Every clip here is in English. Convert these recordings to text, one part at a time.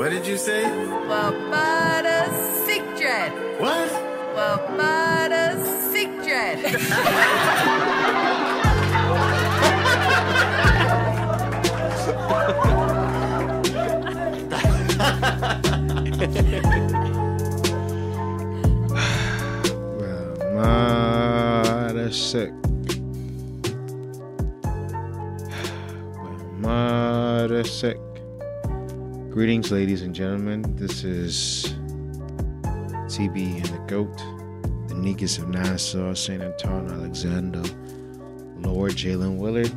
What did you say? Barbada Secret. What? Barbada Secret. Well, Greetings, ladies and gentlemen. This is TB and the GOAT, the Negus of Nassau, St. Antonio, Alexander, Lord Jalen Willard.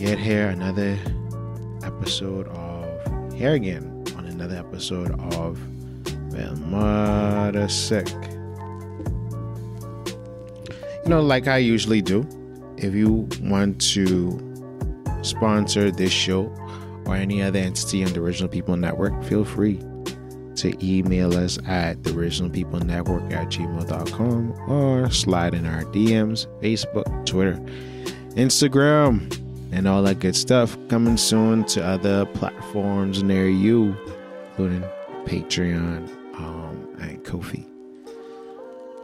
Yet here, another episode of, here again, on another episode of Mudda Sick. You know, like I usually do, if you want to sponsor this show or any other entity on the Original People Network, feel free to email us at the Original People Network at gmail.com or slide in our DMs, Facebook, Twitter, Instagram, and all that good stuff. Coming soon to other platforms near you, including Patreon um, and Ko-fi.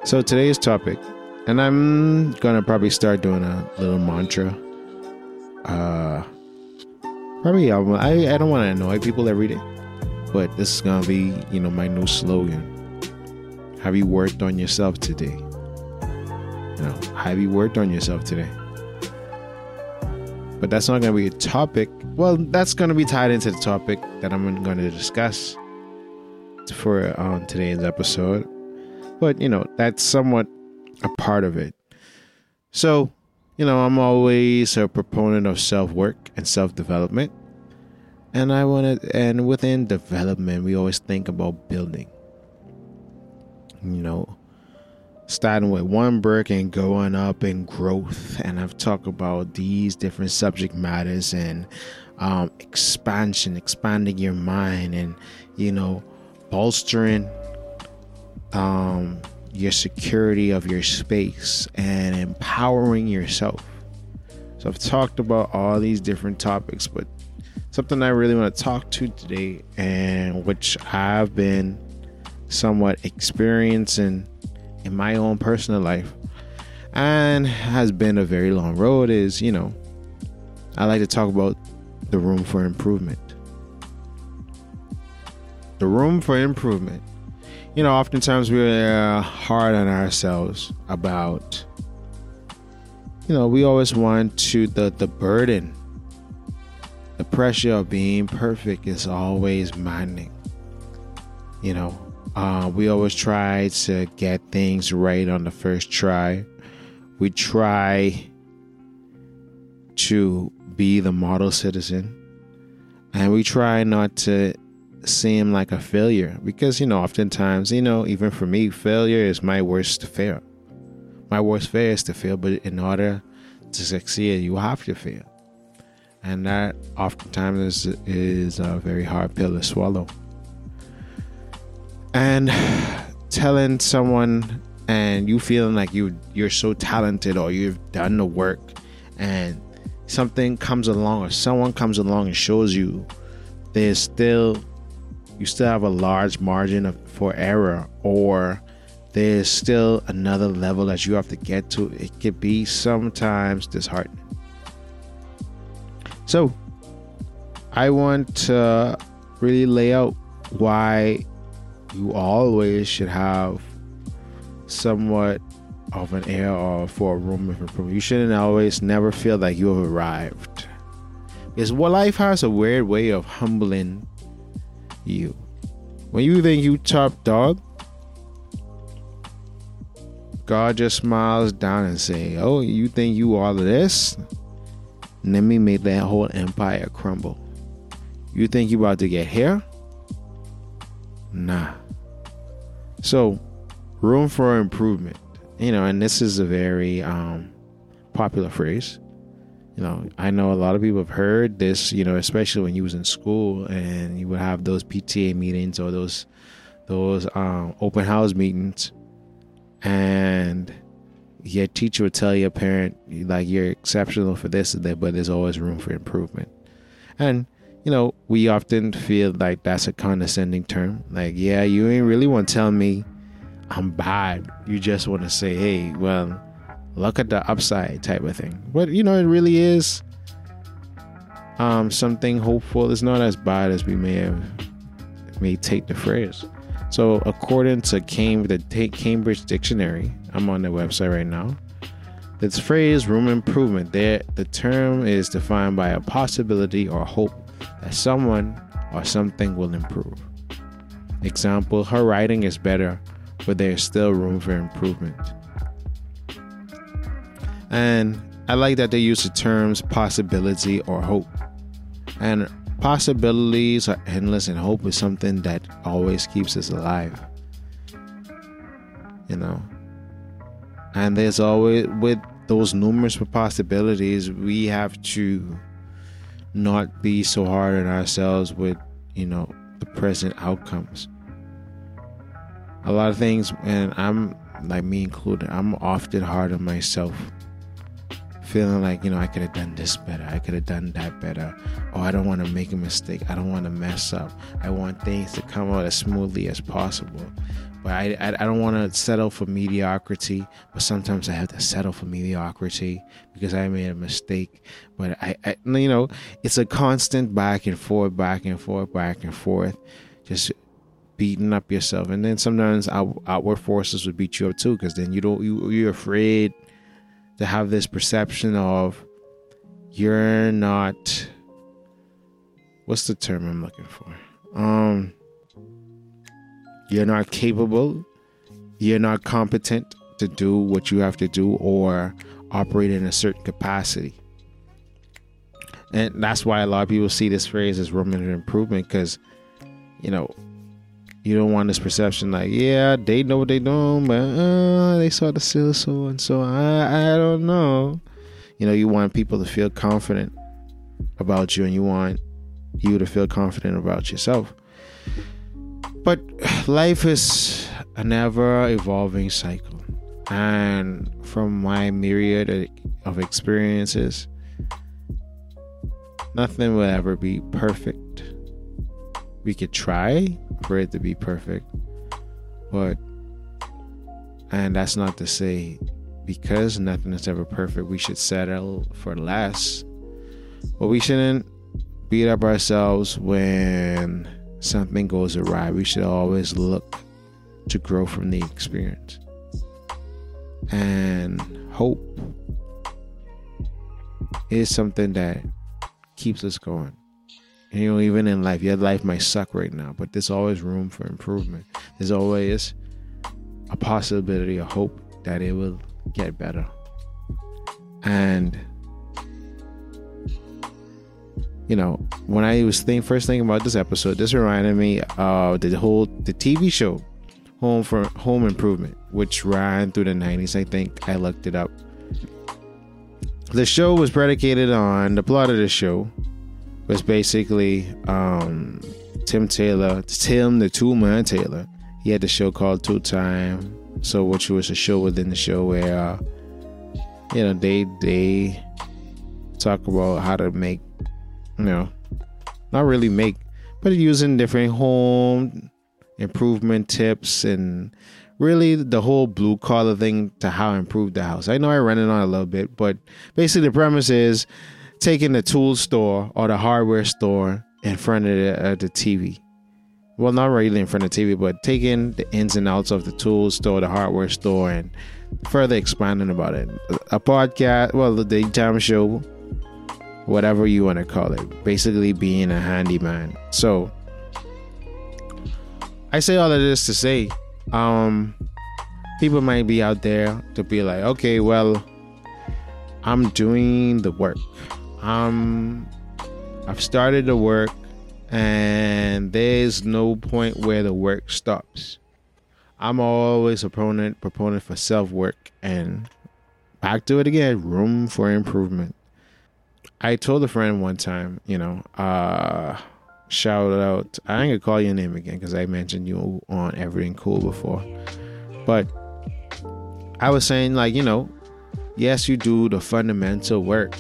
So today's topic, and I'm gonna probably start doing a little mantra. Uh, probably I I don't want to annoy people every day, but this is gonna be you know my new slogan. Have you worked on yourself today? You know, have you worked on yourself today? But that's not gonna be a topic. Well, that's gonna be tied into the topic that I'm going to discuss for um, today's episode. But you know, that's somewhat a part of it. So, you know, I'm always a proponent of self work and self development. And I want to, and within development, we always think about building. You know, starting with one brick and going up in growth. And I've talked about these different subject matters and um, expansion, expanding your mind, and you know, bolstering um, your security of your space and empowering yourself. So I've talked about all these different topics, but something I really want to talk to today, and which I've been somewhat experiencing in my own personal life, and has been a very long road, is you know, I like to talk about the room for improvement. The room for improvement you know, oftentimes we're hard on ourselves about, you know, we always want to, the, the burden, the pressure of being perfect is always maddening. You know, uh, we always try to get things right on the first try. We try to be the model citizen, and we try not to seem like a failure because you know oftentimes you know even for me failure is my worst fear my worst fear is to fail but in order to succeed you have to fail. And that oftentimes is, is a very hard pill to swallow. And telling someone and you feeling like you you're so talented or you've done the work and something comes along or someone comes along and shows you there's still you still have a large margin of, for error or there's still another level that you have to get to. It could be sometimes disheartening. So i want to really lay out why you always should have somewhat of an air or for a room of improvement. You shouldn't always never feel like you have arrived. Because what life has a weird way of humbling you. When you think you top dog, God just smiles down and say, "Oh, you think you all of this? Let me make that whole empire crumble. You think you about to get here? Nah. So, room for improvement. You know, and this is a very um, popular phrase. You know, I know a lot of people have heard this, you know, especially when you was in school and you would have those PTA meetings or those those um, open house meetings, and your teacher would tell your parent like you're exceptional for this and that, but there's always room for improvement. And you know, we often feel like that's a condescending term. Like, yeah, you ain't really want to tell me I'm bad. You just want to say, hey, well, look at the upside type of thing. But, you know, it really is um, something hopeful. It's not as bad as we may have may take the phrase. So, according to Cambridge, the Cambridge Dictionary, I'm on the website right now. This phrase, room improvement, there the term is defined by a possibility or hope that someone or something will improve. Example, her writing is better, but there's still room for improvement. And I like that they use the terms possibility or hope. And possibilities are endless, and hope is something that always keeps us alive. You know? And there's always, with those numerous possibilities, we have to not be so hard on ourselves with, you know, the present outcomes. A lot of things, and I'm like me included, I'm often hard on myself. Feeling like, you know, I could have done this better. I could have done that better. Oh, I don't want to make a mistake. I don't want to mess up. I want things to come out as smoothly as possible. But I, I, I don't want to settle for mediocrity. But sometimes I have to settle for mediocrity because I made a mistake. But I, I you know, it's a constant back and forth, back and forth, back and forth, just beating up yourself. And then sometimes out, outward forces would beat you up too, because then you don't you you're afraid to have this perception of you're not. What's the term I'm looking for? Um you're not capable, you're not competent to do what you have to do or operate in a certain capacity. And that's why a lot of people see this phrase as room for improvement because, you know, you don't want this perception like, yeah, they know what they're doing, but uh, they saw the seal so and so. I, I don't know. You know, you want people to feel confident about you and you want you to feel confident about yourself. But life is an ever evolving cycle. And from my myriad of experiences, nothing will ever be perfect. We could try for it to be perfect, but, and that's not to say because nothing is ever perfect, we should settle for less. But we shouldn't beat up ourselves when something goes awry, we should always look to grow from the experience. And hope is something that keeps us going. And, you know, even in life, your life might suck right now, but there's always room for improvement. There's always a possibility, a hope that it will get better. And you know, when I was think first thinking about this episode, this reminded me of the whole the TV show Home for Home Improvement, which ran through the nineties. I think I looked it up. The show was predicated on the plot of the show was basically um, Tim Taylor, Tim the Tool Man Taylor. He had the show called Tool Time, so which was a show within the show where uh, you know they they talk about how to make you know, not really make, but using different home improvement tips and really the whole blue collar thing to how improve the house. I know I ran it on a little bit, but basically the premise is taking the tool store or the hardware store in front of the, uh, the TV. Well, not really in front of the TV, but taking the ins and outs of the tool store, the hardware store, and further expanding about it. A podcast, well, the daytime show whatever you want to call it. Basically, being a handyman. So, I say all of this to say, um, people might be out there to be like, okay, well, I'm doing the work. Um, I've started to work, and there's no point where the work stops. I'm always a proponent proponent for self work and back to it again, room for improvement. I told a friend one time, you know, uh, shout out. I ain't gonna call your name again because I mentioned you on Everything Cool before. But I was saying, like, you know, yes, you do the fundamental work,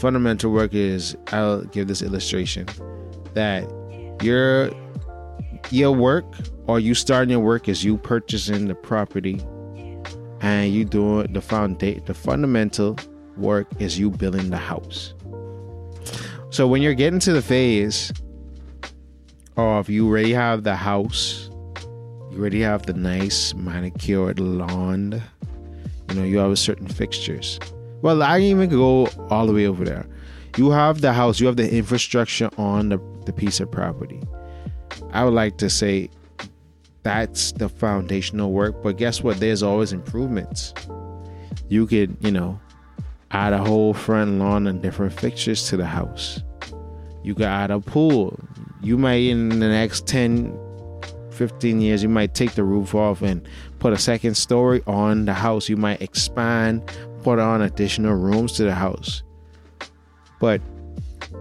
fundamental work is I'll give this illustration that your your work or you starting your work is you purchasing the property and you doing the foundation the fundamental work is you building the house. So when you're getting to the phase of you already have the house, you already have the nice manicured lawn, you know, you have certain fixtures. Well, I even go all the way over there. You have the house, you have the infrastructure on the, the piece of property. I would like to say that's the foundational work, but guess what? There's always improvements. You could, you know, add a whole front lawn and different fixtures to the house. You could add a pool. You might, in the next 10, 15 years, you might take the roof off and put a second story on the house. You might expand, put on additional rooms to the house. But,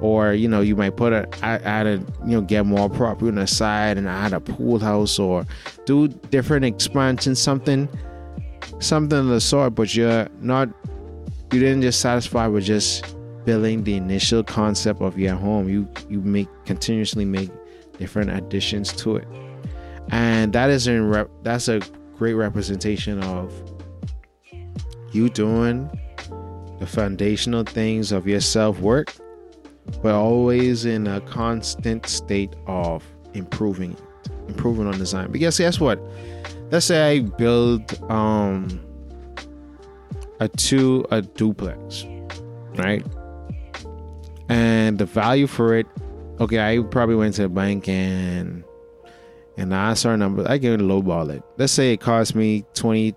or, you know, you might put a, add a, you know, get more property on the side and add a pool house or do different expansions, something, something of the sort, but you're not you didn't just satisfy with just building the initial concept of your home. You you make continuously make different additions to it, and that is in rep, that's a great representation of you doing the foundational things of your self work, but always in a constant state of improving improving on design. Because guess what? Let's say I build um a two a duplex, right? And the value for it, okay, I probably went to the bank and and I saw a number. I can lowball it. Let's say it cost me twenty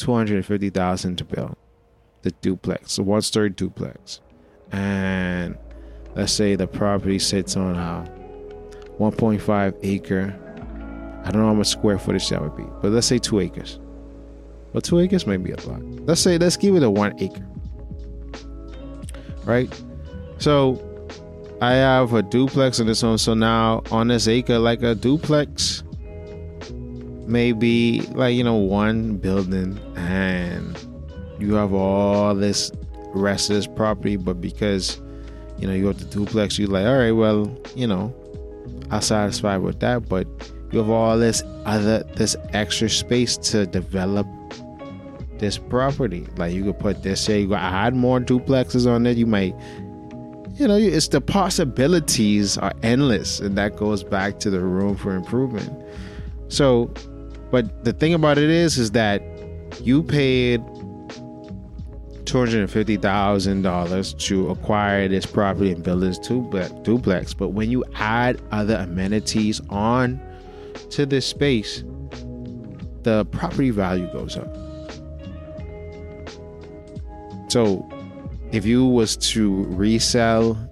two hundred fifty thousand to build the duplex, the one story duplex, and let's say the property sits on a one point five acre. I don't know how much square footage that would be, but let's say two acres. But two acres may be a lot. Let's say let's give it a one acre. Right? So I have a duplex in this one. So now on this acre, like a duplex, maybe like you know, one building and you have all this rest of this property, but because you know you have the duplex, you're like, all right, well, you know, I'm satisfied with that, but you have all this other this extra space to develop this property. Like you could put this here, you could add more duplexes on it. You might, you know, it's the possibilities are endless, and that goes back to the room for improvement. So, but the thing about it is, is that you paid two hundred and fifty thousand dollars to acquire this property and build this duplex. But when you add other amenities on to this space, the property value goes up. So if you was to resell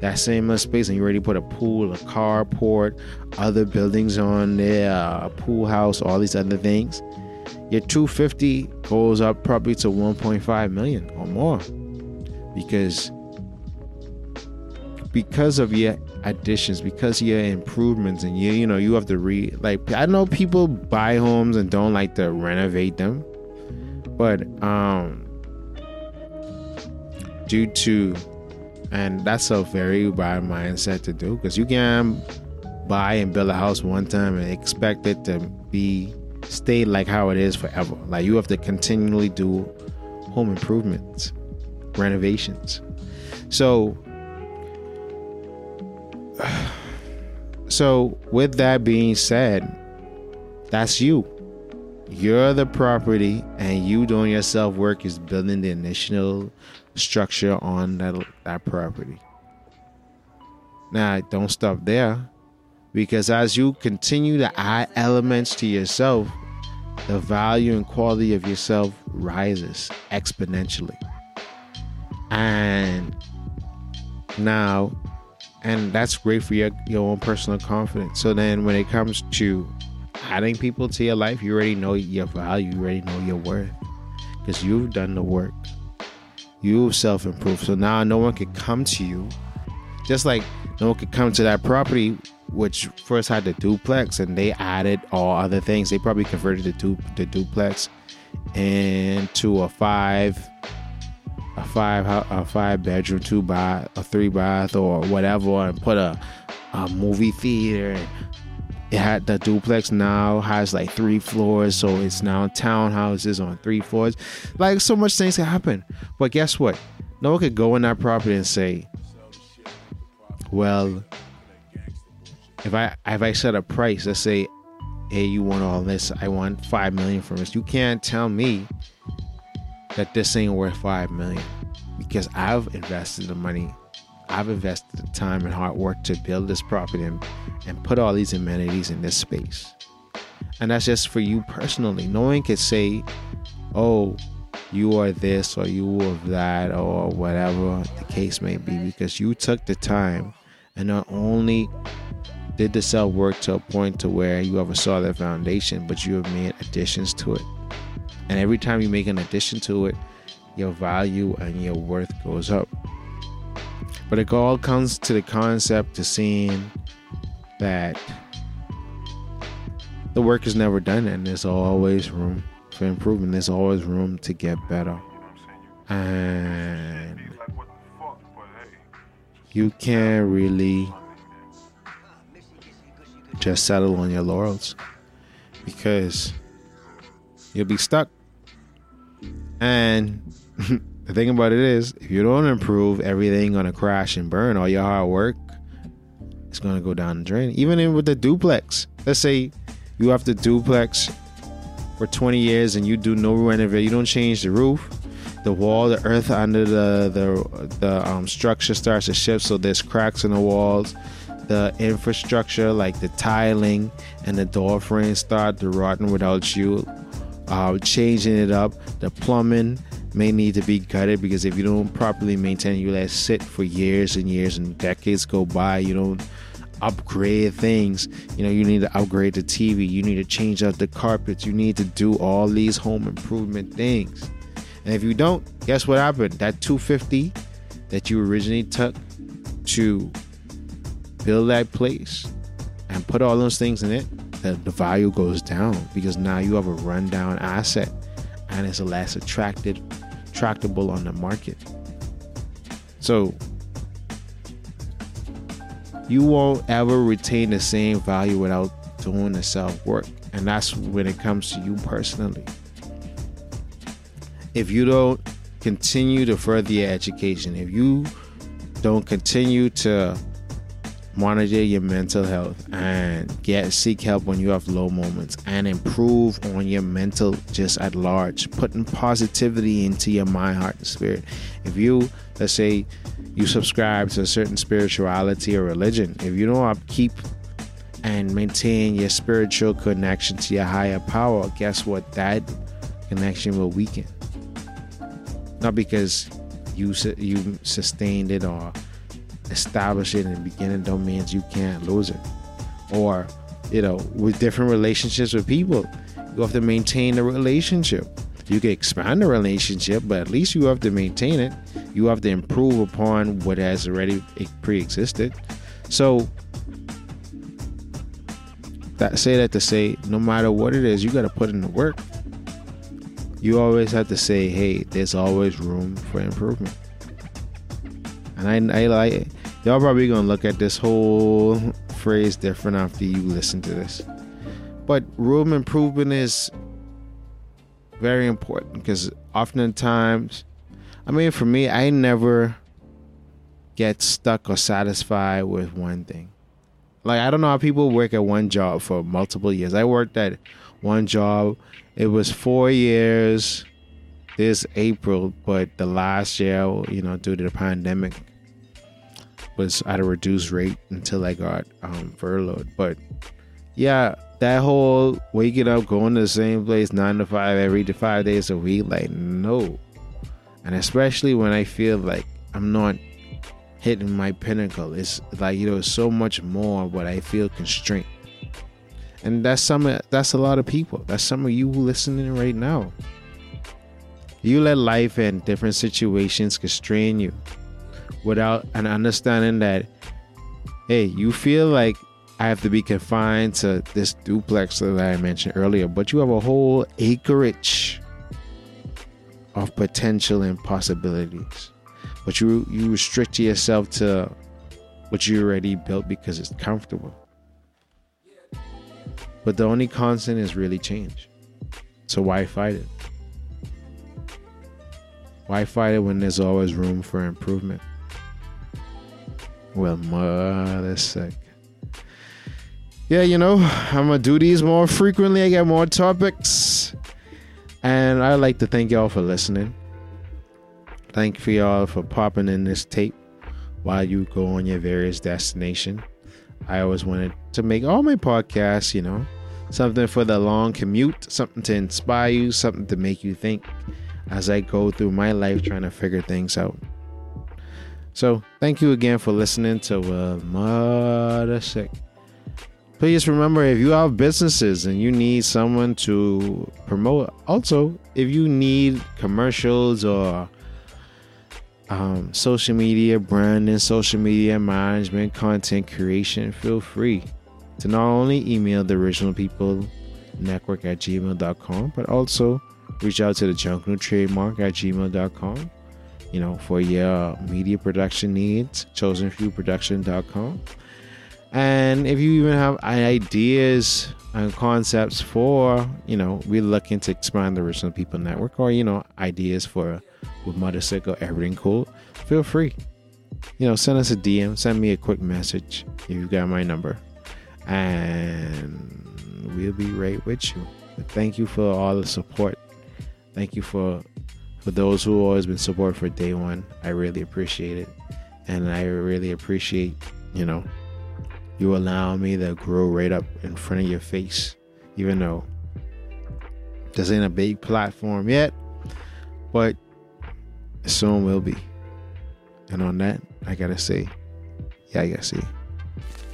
that same space and you already put a pool, a carport, other buildings on there, a pool house, all these other things, your 250 goes up probably to 1.5 million or more. Because because of your additions because your improvements and you you know you have to re like i know people buy homes and don't like to renovate them but um due to and that's a very bad mindset to do because you can buy and build a house one time and expect it to be stay like how it is forever. Like you have to continually do home improvements renovations. So so with that being said that's you. You're the property and you doing yourself work is building the initial structure on that that property. Now, don't stop there because as you continue to add elements to yourself, the value and quality of yourself rises exponentially. And now, and that's great for your, your own personal confidence. So then when it comes to adding people to your life, you already know your value, you already know your worth because you've done the work. You've self improved. So now no one could come to you. Just like no one could come to that property, which first had the duplex and they added all other things. They probably converted the, du- the duplex into a five a five a five bedroom, two bath, a three bath, or whatever, and put a a movie theater. It had the duplex now has like three floors, so it's now townhouses on three floors. Like so much things can happen. But guess what? No one could go in that property and say, "Well, if I if I set a price, let's say, hey, you want all this, I want five million from this. You can't tell me that this ain't worth five million because I've invested the money, I've invested the time and hard work to build this property and, and put all these amenities in this space. And that's just for you personally. No one can say, oh, you are this or you are that or whatever the case may be because you took the time and not only did the self work to a point to where you have a solid foundation, but you have made additions to it. And every time you make an addition to it, your value and your worth goes up. But it all comes to the concept to seeing that the work is never done and there's always room for improvement. There's always room to get better. And you can't really just settle on your laurels because you'll be stuck. And the thing about it is, if you don't improve, everything gonna crash and burn. All your hard work is gonna go down the drain. Even with the duplex, let's say you have the duplex for 20 years and you do no renovation, you don't change the roof, the wall, the earth under the the the um, structure starts to shift, so there's cracks in the walls the infrastructure like the tiling and the door frame start to rotten without you uh, changing it up the plumbing may need to be gutted because if you don't properly maintain you let it sit for years and years and decades go by. You don't upgrade things. You know you need to upgrade the tv you need to change out the carpets. You need to do all these home improvement things. And if you don't guess what happened? That 250 that you originally took to build that place and put all those things in it, the value goes down because now you have a rundown asset and it's less attracted tractable on the market. So you won't ever retain the same value without doing the self work. And that's when it comes to you personally. If you don't continue to further your education, if you don't continue to monitor your mental health and get seek help when you have low moments and improve on your mental just at large putting positivity into your mind heart and spirit. If you let's say you subscribe to a certain spirituality or religion if you don't keep and maintain your spiritual connection to your higher power guess what? That connection will weaken. Not because you you sustained it or establish it and begin it don't mean you can't lose it. Or, you know, with different relationships with people, you have to maintain the relationship. You can expand the relationship, but at least you have to maintain it. You have to improve upon what has already pre-existed. So that say that to say no matter what it is, you got to put in the work. You always have to say, hey, there's always room for improvement. And I, I like y'all probably gonna look at this whole phrase different after you listen to this. But room improvement is very important because oftentimes, I mean, for me, I never get stuck or satisfied with one thing. Like, I don't know how people work at one job for multiple years. I worked at one job, it was four years this April, but the last year, you know, due to the pandemic, was at a reduced rate until I got um, furloughed. But yeah, that whole waking up, going to the same place nine to five every five days a week, like no. And especially when I feel like I'm not hitting my pinnacle, it's like you know so much more, but I feel constrained. And that's some that's a lot of people. That's some of you listening right now. You let life and different situations constrain you without an understanding that hey you feel like i have to be confined to this duplex that i mentioned earlier but you have a whole acreage of potential and possibilities. But you you restrict yourself to what you already built because it's comfortable. But the only constant is really change. So why fight it? Why fight it when there's always room for improvement? Well, Mudda Sick. Yeah, you know, I'm gonna do these more frequently. I get more topics. And I'd like to thank y'all for listening. Thank you y'all for popping in this tape while you go on your various destination. I always wanted to make all my podcasts, you know, something for the long commute, something to inspire you, something to make you think as I go through my life trying to figure things out. So, thank you again for listening to uh, Mudda Sick. Please remember if you have businesses and you need someone to promote, also, if you need commercials or um, social media branding, social media management, content creation, feel free to not only email the original people network at gmail.com, but also reach out to the Jungle trademark at gmail.com. You know, for your media production needs, chosenfewproduction.com. And if you even have ideas and concepts for, you know, we're looking to expand the Original People Network or, you know, ideas for with or Everything Cool, feel free. You know, send us a DM, send me a quick message if you've got my number. And we'll be right with you. Thank you for all the support. Thank you for for those who always been support for day one. I really appreciate it. And I really appreciate, you know, you allow me to grow right up in front of your face, even though this ain't a big platform yet, but soon will be. And on that, I gotta say, yeah, I gotta see.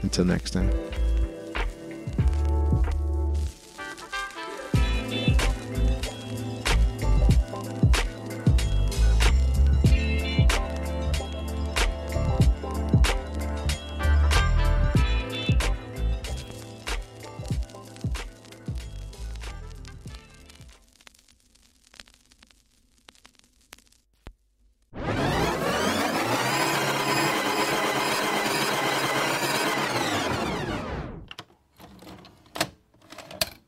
Until next time.